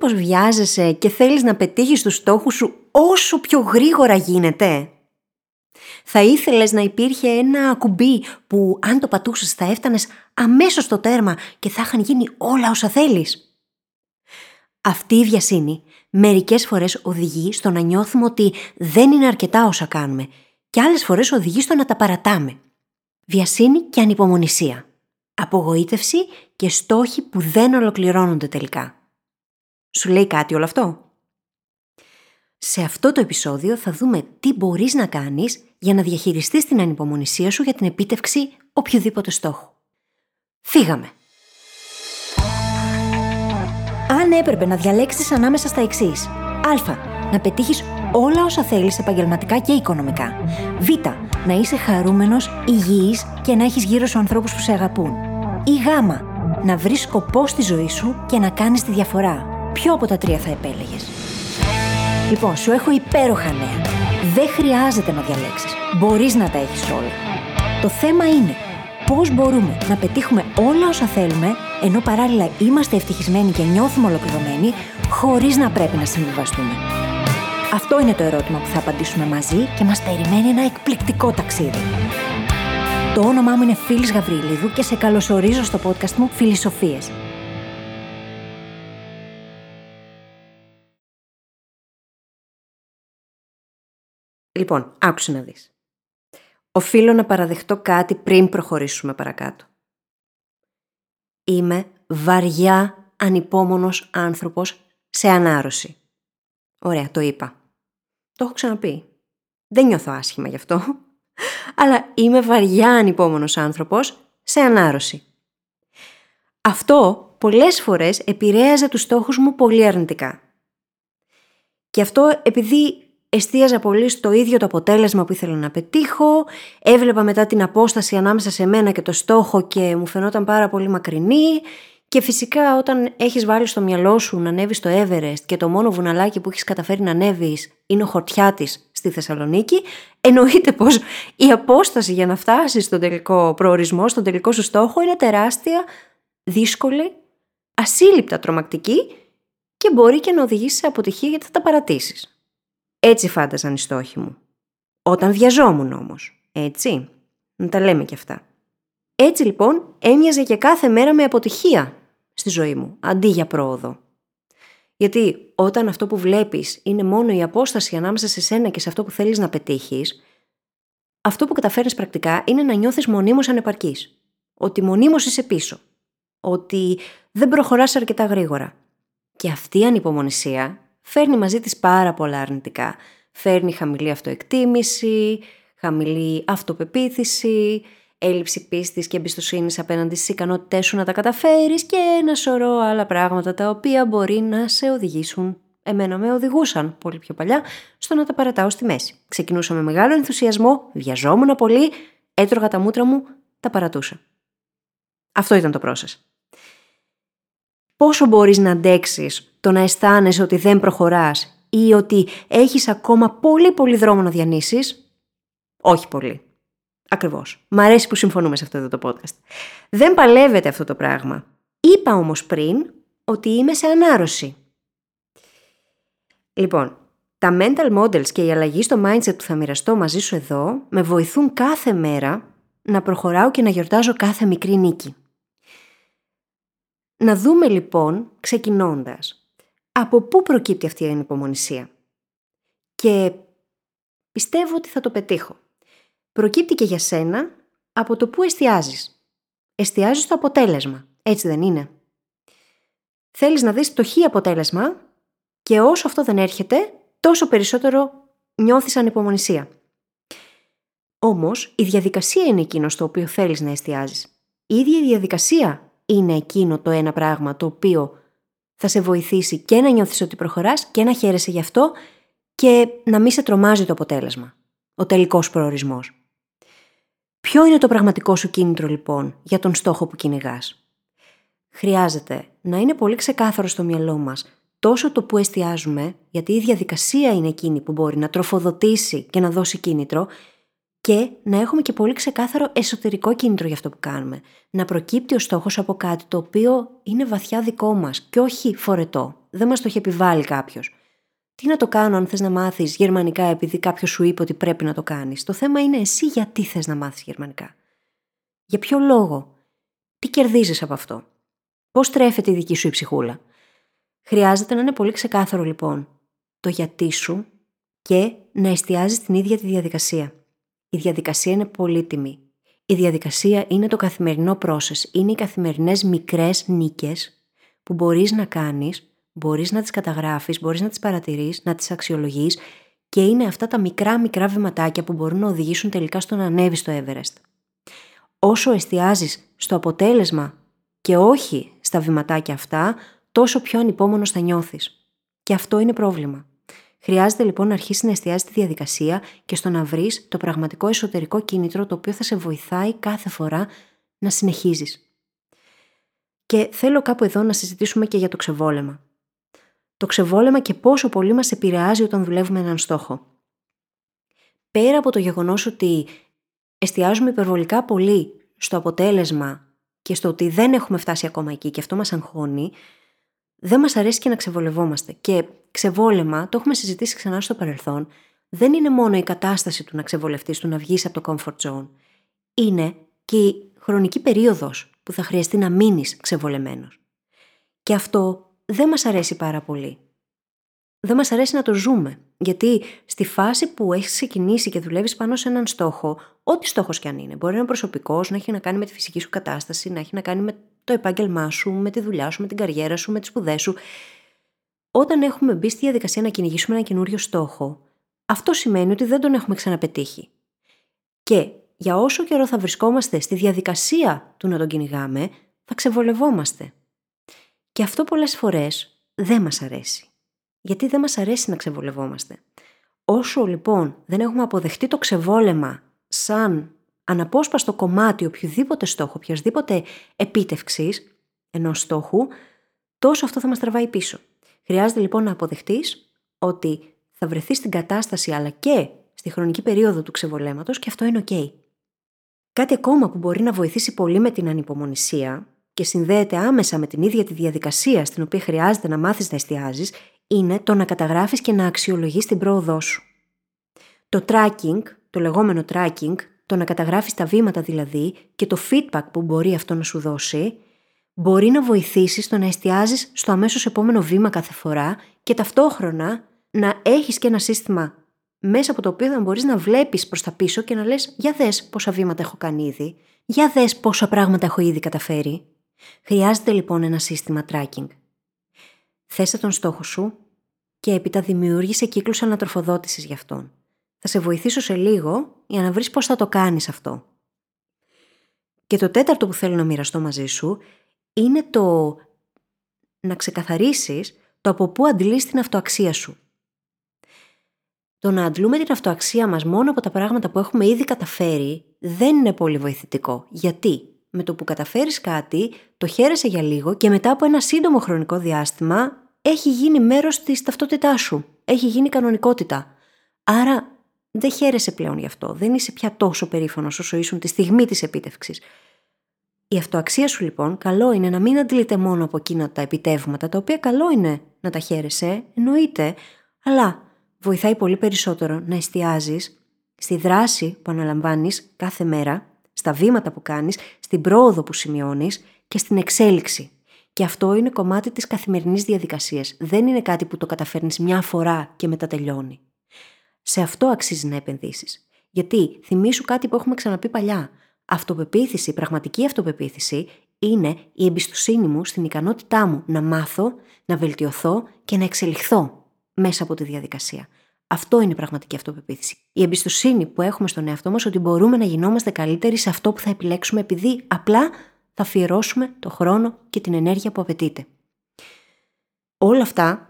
μήπως βιάζεσαι και θέλεις να πετύχεις τους στόχους σου όσο πιο γρήγορα γίνεται; Θα ήθελες να υπήρχε ένα κουμπί που αν το πατούσες θα έφτανες αμέσως στο τέρμα και θα είχαν γίνει όλα όσα θέλεις; Αυτή η βιασύνη μερικές φορές οδηγεί στο να νιώθουμε ότι δεν είναι αρκετά όσα κάνουμε και άλλες φορές οδηγεί στο να τα παρατάμε. Βιασύνη και ανυπομονησία. Απογοήτευση και στόχοι που δεν ολοκληρώνονται τελικά. Σου λέει κάτι όλο αυτό; Σε αυτό το επεισόδιο θα δούμε τι μπορείς να κάνεις για να διαχειριστείς την ανυπομονησία σου για την επίτευξη οποιοδήποτε στόχου. Φύγαμε! Αν έπρεπε να διαλέξεις ανάμεσα στα εξής. Α. Να πετύχεις όλα όσα θέλεις επαγγελματικά και οικονομικά. Β. Να είσαι χαρούμενος, υγιής και να έχεις γύρω σου ανθρώπους που σε αγαπούν. Ή Γ. Να βρεις σκοπό στη ζωή σου και να κάνεις τη διαφορά. Ποιο από τα τρία θα επέλεγες; Λοιπόν, σου έχω υπέροχα νέα. Δεν χρειάζεται να διαλέξεις. Μπορείς να τα έχεις όλα. Το θέμα είναι πώς μπορούμε να πετύχουμε όλα όσα θέλουμε, ενώ παράλληλα είμαστε ευτυχισμένοι και νιώθουμε ολοκληρωμένοι, χωρίς να πρέπει να συμβιβαστούμε. Αυτό είναι το ερώτημα που θα απαντήσουμε μαζί και μας περιμένει ένα εκπληκτικό ταξίδι. Το όνομά μου είναι Φίλης Γαβρίλιδου και σε καλωσορίζω στο podcast μου Φιλισοφίες. Λοιπόν, άκουσε να δεις. Οφείλω να παραδεχτώ κάτι πριν προχωρήσουμε παρακάτω. Είμαι βαριά ανυπόμονος άνθρωπος σε ανάρρωση. Ωραία, το είπα. Το έχω ξαναπεί. Δεν νιώθω άσχημα γι' αυτό. Αλλά είμαι βαριά ανυπόμονος άνθρωπος σε ανάρρωση. Αυτό πολλές φορές επηρέαζε τους στόχους μου πολύ αρνητικά. Και αυτό επειδή εστίαζα πολύ στο ίδιο το αποτέλεσμα που ήθελα να πετύχω, έβλεπα μετά την απόσταση ανάμεσα σε μένα και το στόχο και μου φαινόταν πάρα πολύ μακρινή και φυσικά όταν έχεις βάλει στο μυαλό σου να ανέβεις στο Everest και το μόνο βουναλάκι που έχεις καταφέρει να ανέβεις είναι ο Χορτιάτης στη Θεσσαλονίκη, εννοείται πως η απόσταση για να φτάσεις στον τελικό προορισμό, στον τελικό σου στόχο είναι τεράστια, δύσκολη, ασύλληπτα τρομακτική και μπορεί και να οδηγήσει σε αποτυχία γιατί θα τα παρατήσεις. Έτσι φάνταζαν οι στόχοι μου. Όταν βιαζόμουν όμως. Έτσι. Να τα λέμε κι αυτά. Έτσι λοιπόν έμοιαζε και κάθε μέρα με αποτυχία στη ζωή μου, αντί για πρόοδο. Γιατί όταν αυτό που βλέπεις είναι μόνο η απόσταση ανάμεσα σε σένα και σε αυτό που θέλεις να πετύχεις, αυτό που καταφέρνεις πρακτικά είναι να νιώθεις μονίμως ανεπαρκής. Ότι μονίμως είσαι πίσω. Ότι δεν προχωράς αρκετά γρήγορα. Και αυτή η ανυπομονησία φέρνει μαζί της πάρα πολλά αρνητικά. Φέρνει χαμηλή αυτοεκτίμηση, χαμηλή αυτοπεποίθηση, έλλειψη πίστης και εμπιστοσύνης απέναντι στις ικανότητές σου να τα καταφέρεις και ένα σωρό άλλα πράγματα τα οποία μπορεί να σε οδηγήσουν Εμένα με οδηγούσαν πολύ πιο παλιά στο να τα παρατάω στη μέση. Ξεκινούσα με μεγάλο ενθουσιασμό, βιαζόμουν πολύ, έτρωγα τα μούτρα μου, τα παρατούσα. Αυτό ήταν το process. Πόσο μπορείς να αντέξεις το να αισθάνεσαι ότι δεν προχωράς ή ότι έχεις ακόμα πολύ πολύ δρόμο να διανύσεις; Όχι πολύ. Ακριβώς. Μ' αρέσει που συμφωνούμε σε αυτό το podcast. Δεν παλεύεται αυτό το πράγμα. Είπα όμως πριν ότι είμαι σε ανάρρωση. Λοιπόν, τα mental models και η αλλαγή στο mindset που θα μοιραστώ μαζί σου εδώ με βοηθούν κάθε μέρα να προχωράω και να γιορτάζω κάθε μικρή νίκη. Να δούμε λοιπόν, ξεκινώντας, από πού προκύπτει αυτή η ανυπομονησία. Και πιστεύω ότι θα το πετύχω. Προκύπτει και για σένα από το πού εστιάζεις. Εστιάζεις στο αποτέλεσμα, έτσι δεν είναι; Θέλεις να δεις το χ αποτέλεσμα και όσο αυτό δεν έρχεται, τόσο περισσότερο νιώθεις ανυπομονησία. Όμως, η διαδικασία είναι εκείνος στο οποίο θέλεις να εστιάζεις. Η ίδια η διαδικασία είναι εκείνο το ένα πράγμα το οποίο θα σε βοηθήσει και να νιώθεις ότι προχωράς και να χαίρεσαι γι' αυτό και να μην σε τρομάζει το αποτέλεσμα. Ο τελικός προορισμός. Ποιο είναι το πραγματικό σου κίνητρο λοιπόν για τον στόχο που κυνηγάς; Χρειάζεται να είναι πολύ ξεκάθαρο στο μυαλό μας τόσο το που εστιάζουμε, γιατί η διαδικασία είναι εκείνη που μπορεί να τροφοδοτήσει και να δώσει κίνητρο, και να έχουμε και πολύ ξεκάθαρο εσωτερικό κίνητρο για αυτό που κάνουμε. Να προκύπτει ο στόχος από κάτι το οποίο είναι βαθιά δικό μας και όχι φορετό. Δεν μας το έχει επιβάλει κάποιος. Τι να το κάνω αν θες να μάθεις γερμανικά επειδή κάποιος σου είπε ότι πρέπει να το κάνεις. Το θέμα είναι εσύ γιατί θες να μάθεις γερμανικά. Για ποιο λόγο; Τι κερδίζεις από αυτό; Πώς τρέφεται η δική σου η ψυχούλα; Χρειάζεται να είναι πολύ ξεκάθαρο λοιπόν το γιατί σου και να εστιάζει την ίδια τη διαδικασία. Η διαδικασία είναι πολύτιμη. Η διαδικασία είναι το καθημερινό process. Είναι οι καθημερινές μικρές νίκες που μπορείς να κάνεις, μπορείς να τις καταγράφεις, μπορείς να τις παρατηρείς, να τις αξιολογείς και είναι αυτά τα μικρά μικρά βηματάκια που μπορούν να οδηγήσουν τελικά στο να ανέβεις στο Everest. Όσο εστιάζεις στο αποτέλεσμα και όχι στα βηματάκια αυτά, τόσο πιο ανυπόμονος θα νιώθεις. Και αυτό είναι πρόβλημα. Χρειάζεται λοιπόν να αρχίσει να εστιάζει τη διαδικασία και στο να βρεις το πραγματικό εσωτερικό κίνητρο το οποίο θα σε βοηθάει κάθε φορά να συνεχίζεις. Και θέλω κάπου εδώ να συζητήσουμε και για το ξεβόλεμα. Το ξεβόλεμα και πόσο πολύ μας επηρεάζει όταν δουλεύουμε έναν στόχο. Πέρα από το γεγονός ότι εστιάζουμε υπερβολικά πολύ στο αποτέλεσμα και στο ότι δεν έχουμε φτάσει ακόμα εκεί και αυτό μας αγχώνει, δεν μας αρέσει και να ξεβολευόμαστε. Και ξεβόλεμα, το έχουμε συζητήσει ξανά στο παρελθόν, δεν είναι μόνο η κατάσταση του να ξεβολευτείς, του να βγεις από το comfort zone. Είναι και η χρονική περίοδος που θα χρειαστεί να μείνεις ξεβολεμένος. Και αυτό δεν μας αρέσει πάρα πολύ. Δεν μας αρέσει να το ζούμε. Γιατί στη φάση που έχεις ξεκινήσει και δουλεύεις πάνω σε έναν στόχο, ό,τι στόχος κι αν είναι, μπορεί να είναι προσωπικός, να έχει να κάνει με τη φυσική σου κατάσταση, να έχει να κάνει με το επάγγελμά σου, με τη δουλειά σου, με την καριέρα σου, με τις σπουδές σου. Όταν έχουμε μπει στη διαδικασία να κυνηγήσουμε ένα καινούριο στόχο, αυτό σημαίνει ότι δεν τον έχουμε ξαναπετύχει. Και για όσο καιρό θα βρισκόμαστε στη διαδικασία του να τον κυνηγάμε, θα ξεβολευόμαστε. Και αυτό πολλές φορές δεν μας αρέσει. Γιατί δεν μας αρέσει να ξεβολευόμαστε. Όσο λοιπόν δεν έχουμε αποδεχτεί το ξεβόλεμα σαν αναπόσπαστο κομμάτι οποιοδήποτε στόχο, οποιασδήποτε επίτευξης ενός στόχου, τόσο αυτό θα μας τραβάει πίσω. Χρειάζεται λοιπόν να αποδεχτείς ότι θα βρεθείς στην κατάσταση αλλά και στη χρονική περίοδο του ξεβολέματος και αυτό είναι OK. Κάτι ακόμα που μπορεί να βοηθήσει πολύ με την ανυπομονησία και συνδέεται άμεσα με την ίδια τη διαδικασία στην οποία χρειάζεται να μάθεις να εστιάζεις, είναι το να καταγράφεις και να αξιολογείς την πρόοδό σου. Το tracking, το λεγόμενο tracking, το να καταγράφεις τα βήματα δηλαδή και το feedback που μπορεί αυτό να σου δώσει, μπορεί να βοηθήσεις στο να εστιάζεις στο αμέσως επόμενο βήμα κάθε φορά και ταυτόχρονα να έχεις και ένα σύστημα μέσα από το οποίο θα μπορείς να βλέπεις προς τα πίσω και να λες «Για δες πόσα βήματα έχω κάνει ήδη, για δες πόσα πράγματα έχω ήδη καταφέρει». Χρειάζεται λοιπόν ένα σύστημα tracking. Θέσε τον στόχο σου και έπειτα δημιούργησε κύκλους ανατροφοδότησης γι' αυτόν. Θα σε βοηθήσω σε λίγο για να βρεις πώς θα το κάνεις αυτό. Και το τέταρτο που θέλω να μοιραστώ μαζί σου είναι το να ξεκαθαρίσεις το από πού αντλείς την αυτοαξία σου. Το να αντλούμε την αυτοαξία μας μόνο από τα πράγματα που έχουμε ήδη καταφέρει δεν είναι πολύ βοηθητικό. Γιατί; Με το που καταφέρεις κάτι, το χαίρεσαι για λίγο και μετά από ένα σύντομο χρονικό διάστημα έχει γίνει μέρος της ταυτότητάς σου. Έχει γίνει κανονικότητα. Άρα δεν χαίρεσαι πλέον γι' αυτό. Δεν είσαι πια τόσο περήφανος όσο ήσουν τη στιγμή της επίτευξης. Η αυτοαξία σου λοιπόν, καλό είναι να μην αντλείται μόνο από εκείνα τα επιτεύγματα, τα οποία καλό είναι να τα χαίρεσαι, εννοείται, αλλά βοηθάει πολύ περισσότερο να εστιάζεις στη δράση που αναλαμβάνεις κάθε μέρα, στα βήματα που κάνεις, στην πρόοδο που σημειώνεις και στην εξέλιξη. Και αυτό είναι κομμάτι της καθημερινής διαδικασίας. Δεν είναι κάτι που το καταφέρνεις μια φορά και μετά τελειώνει. Σε αυτό αξίζει να επενδύσεις. Γιατί θυμίσου κάτι που έχουμε ξαναπεί παλιά. Αυτοπεποίθηση, πραγματική αυτοπεποίθηση είναι η εμπιστοσύνη μου στην ικανότητά μου να μάθω, να βελτιωθώ και να εξελιχθώ μέσα από τη διαδικασία. Αυτό είναι η πραγματική αυτοπεποίθηση. Η εμπιστοσύνη που έχουμε στον εαυτό μας ότι μπορούμε να γινόμαστε καλύτεροι σε αυτό που θα επιλέξουμε επειδή απλά θα αφιερώσουμε το χρόνο και την ενέργεια που απαιτείται. Όλα αυτά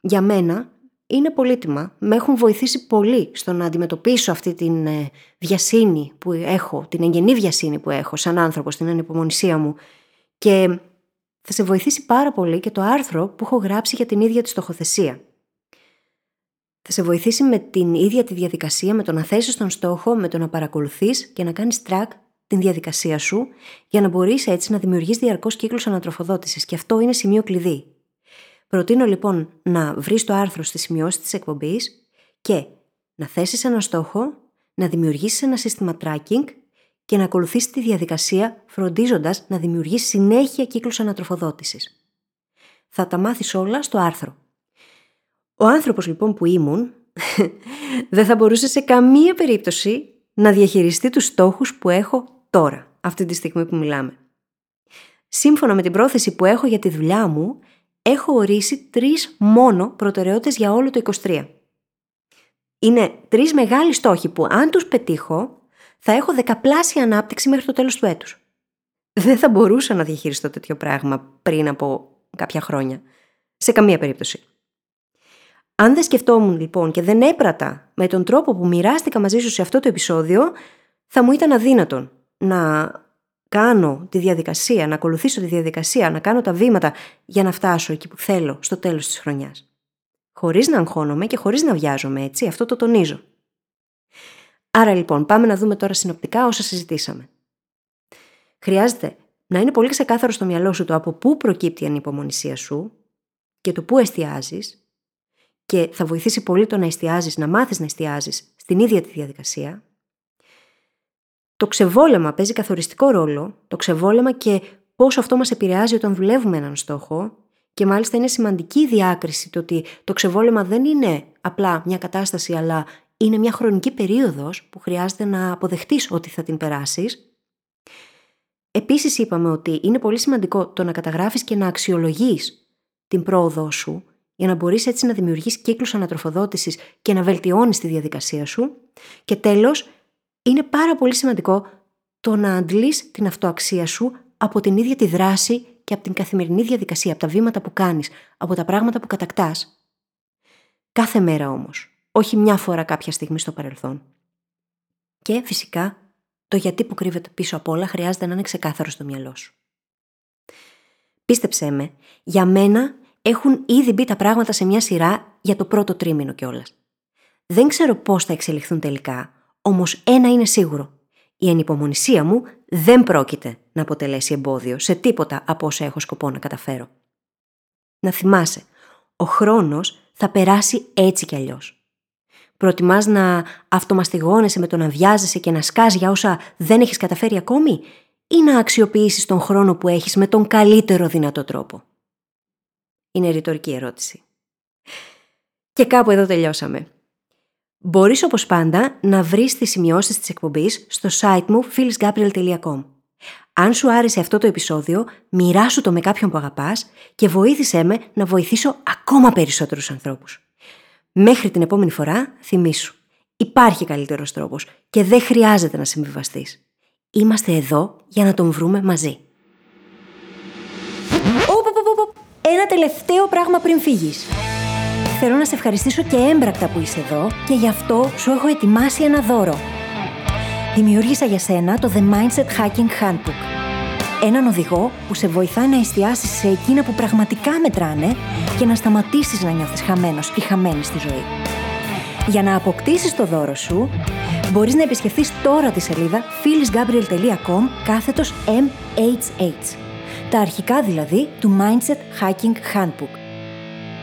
για μένα είναι πολύτιμα. Με έχουν βοηθήσει πολύ στο να αντιμετωπίσω αυτή την ε, βιασύνη που έχω, την εγγενή βιασύνη που έχω σαν άνθρωπο στην ανυπομονησία μου. Και θα σε βοηθήσει πάρα πολύ και το άρθρο που έχω γράψει για την ίδια τη στοχοθεσία. Θα σε βοηθήσει με την ίδια τη διαδικασία, με το να θέσεις τον στόχο, με το να παρακολουθείς και να κάνεις track την διαδικασία σου, για να μπορείς έτσι να δημιουργείς διαρκώς κύκλους ανατροφοδότησης. Και αυτό είναι σημείο κλειδί. Προτείνω λοιπόν να βρεις το άρθρο στη σημειώση της εκπομπής και να θέσεις ένα στόχο, να δημιουργήσεις ένα σύστημα tracking και να ακολουθήσεις τη διαδικασία φροντίζοντας να δημιουργήσεις συνέχεια κύκλους ανατροφοδότησης. Θα τα μάθεις όλα στο άρθρο. Ο άνθρωπος λοιπόν που ήμουν δεν θα μπορούσε σε καμία περίπτωση να διαχειριστεί τους στόχους που έχω τώρα, αυτή τη στιγμή που μιλάμε. Σύμφωνα με την πρόθεση που έχω για τη δουλειά μου, έχω ορίσει τρεις μόνο προτεραιότητες για όλο το 23. Είναι τρεις μεγάλοι στόχοι που αν τους πετύχω, θα έχω δεκαπλάσια ανάπτυξη μέχρι το τέλος του έτους. Δεν θα μπορούσα να διαχειριστώ τέτοιο πράγμα πριν από κάποια χρόνια. Σε καμία περίπτωση. Αν δεν σκεφτόμουν λοιπόν και δεν έπρατα με τον τρόπο που μοιράστηκα μαζί σου σε αυτό το επεισόδιο, θα μου ήταν αδύνατον να κάνω τη διαδικασία, να ακολουθήσω τη διαδικασία, να κάνω τα βήματα για να φτάσω εκεί που θέλω στο τέλος της χρονιάς. Χωρίς να αγχώνομαι και χωρίς να βιάζομαι, έτσι, αυτό το τονίζω. Άρα λοιπόν, πάμε να δούμε τώρα συνοπτικά όσα συζητήσαμε. Χρειάζεται να είναι πολύ ξεκάθαρο στο μυαλό σου το από πού προκύπτει η ανυπομονησία σου και το πού εστιάζεις και θα βοηθήσει πολύ το να εστιάζεις, να μάθεις να εστιάζεις στην ίδια τη διαδικασία. Το ξεβόλεμα παίζει καθοριστικό ρόλο, το ξεβόλεμα και πόσο αυτό μας επηρεάζει όταν δουλεύουμε έναν στόχο και μάλιστα είναι σημαντική η διάκριση το ότι το ξεβόλεμα δεν είναι απλά μια κατάσταση αλλά είναι μια χρονική περίοδος που χρειάζεται να αποδεχτείς ότι θα την περάσεις. Επίσης είπαμε ότι είναι πολύ σημαντικό το να καταγράφεις και να αξιολογείς την πρόοδό σου για να μπορείς έτσι να δημιουργείς κύκλους ανατροφοδότησης και να βελτιώνεις τη διαδικασία σου. Και τέλος, είναι πάρα πολύ σημαντικό το να αντλείς την αυτοαξία σου από την ίδια τη δράση και από την καθημερινή διαδικασία, από τα βήματα που κάνεις, από τα πράγματα που κατακτάς. Κάθε μέρα όμως, όχι μια φορά κάποια στιγμή στο παρελθόν. Και φυσικά, το γιατί που κρύβεται πίσω από όλα χρειάζεται να είναι ξεκάθαρο στο μυαλό σου. Πίστεψέ με, για μένα έχουν ήδη μπει τα πράγματα σε μια σειρά για το πρώτο τρίμηνο κιόλας. Δεν ξέρω πώς θα εξελιχθούν τελικά, όμως ένα είναι σίγουρο. Η ανυπομονησία μου δεν πρόκειται να αποτελέσει εμπόδιο σε τίποτα από όσα έχω σκοπό να καταφέρω. Να θυμάσαι, ο χρόνος θα περάσει έτσι κι αλλιώς. Προτιμάς να αυτομαστιγώνεσαι με το να βιάζεσαι και να σκάς για όσα δεν έχεις καταφέρει ακόμη, ή να αξιοποιήσεις τον χρόνο που έχεις με τον καλύτερο δυνατό τρόπο; Είναι ρητορική ερώτηση. Και κάπου εδώ τελειώσαμε. Μπορείς όπως πάντα να βρεις τις σημειώσεις της εκπομπής στο site μου phyllisgabriel.com. Αν σου άρεσε αυτό το επεισόδιο, μοιράσου το με κάποιον που αγαπάς και βοήθησέ με να βοηθήσω ακόμα περισσότερους ανθρώπους. Μέχρι την επόμενη φορά, θυμήσου. Υπάρχει καλύτερος τρόπος και δεν χρειάζεται να συμβιβαστείς. Είμαστε εδώ για να τον βρούμε μαζί. Ένα τελευταίο πράγμα πριν φύγεις. Θέλω να σε ευχαριστήσω και έμπρακτα που είσαι εδώ και γι' αυτό σου έχω ετοιμάσει ένα δώρο. Δημιούργησα για σένα το The Mindset Hacking Handbook. Έναν οδηγό που σε βοηθάει να εστιάσεις σε εκείνα που πραγματικά μετράνε και να σταματήσεις να νιώθεις χαμένος ή χαμένη στη ζωή. Για να αποκτήσεις το δώρο σου, μπορείς να επισκεφθείς τώρα τη σελίδα phyllisgabriel.com κάθετος MHH τα αρχικά δηλαδή του Mindset Hacking Handbook.